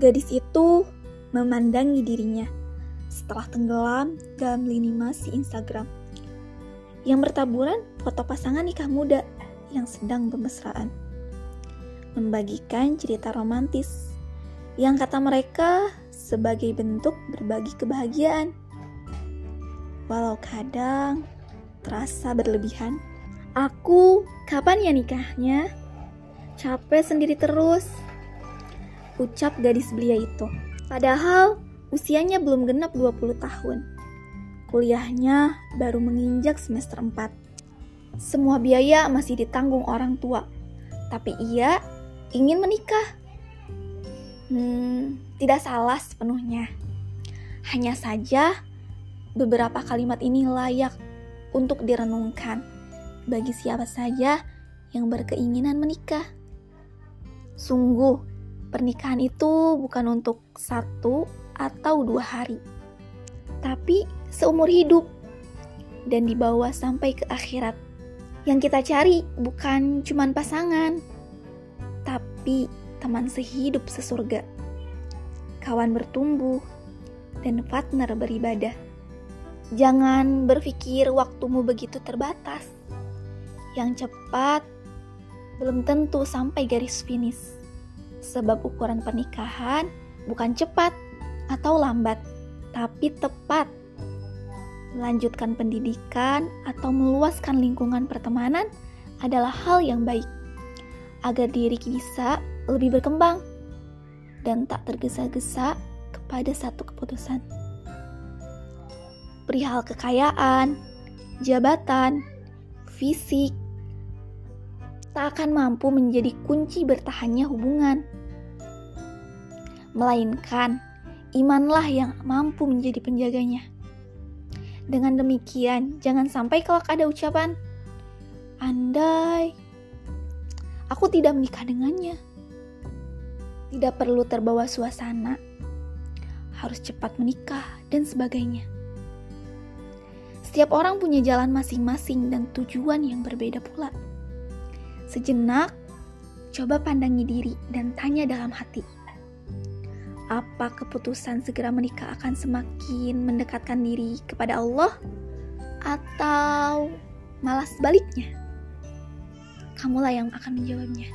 Gadis itu memandangi dirinya setelah tenggelam dalam lini masi Instagram. Yang bertaburan foto pasangan nikah muda yang sedang bermesraan. Membagikan cerita romantis yang kata mereka sebagai bentuk berbagi kebahagiaan. Walau kadang terasa berlebihan. Aku kapan ya nikahnya? Capek sendiri terus. Ucap gadis belia itu. Padahal usianya belum genap 20 tahun. Kuliahnya baru menginjak semester 4. Semua biaya masih ditanggung orang tua. Tapi ia ingin menikah. Hmm, tidak salah sepenuhnya. Hanya saja beberapa kalimat ini layak untuk direnungkan bagi siapa saja yang berkeinginan menikah. Sungguh, pernikahan itu bukan untuk satu atau dua hari, tapi seumur hidup dan dibawa sampai ke akhirat. Yang kita cari bukan cuma pasangan, tapi teman sehidup sesurga, kawan bertumbuh, dan partner beribadah. Jangan berpikir waktumu begitu terbatas. Yang cepat belum tentu sampai garis finish. Sebab ukuran pernikahan bukan cepat atau lambat, tapi tepat. Melanjutkan pendidikan atau meluaskan lingkungan pertemanan adalah hal yang baik agar diri bisa lebih berkembang dan tak tergesa-gesa kepada satu keputusan perihal kekayaan, jabatan, fisik, tak akan mampu menjadi kunci bertahannya hubungan. Melainkan, imanlah yang mampu menjadi penjaganya. Dengan demikian, jangan sampai kelak ada ucapan, Andai aku tidak menikah dengannya. Tidak perlu terbawa suasana, harus cepat menikah, dan sebagainya. Setiap orang punya jalan masing-masing dan tujuan yang berbeda pula. Sejenak, coba pandangi diri dan tanya dalam hati. Apa keputusan segera menikah akan semakin mendekatkan diri kepada Allah? Atau malah sebaliknya? Kamulah yang akan menjawabnya.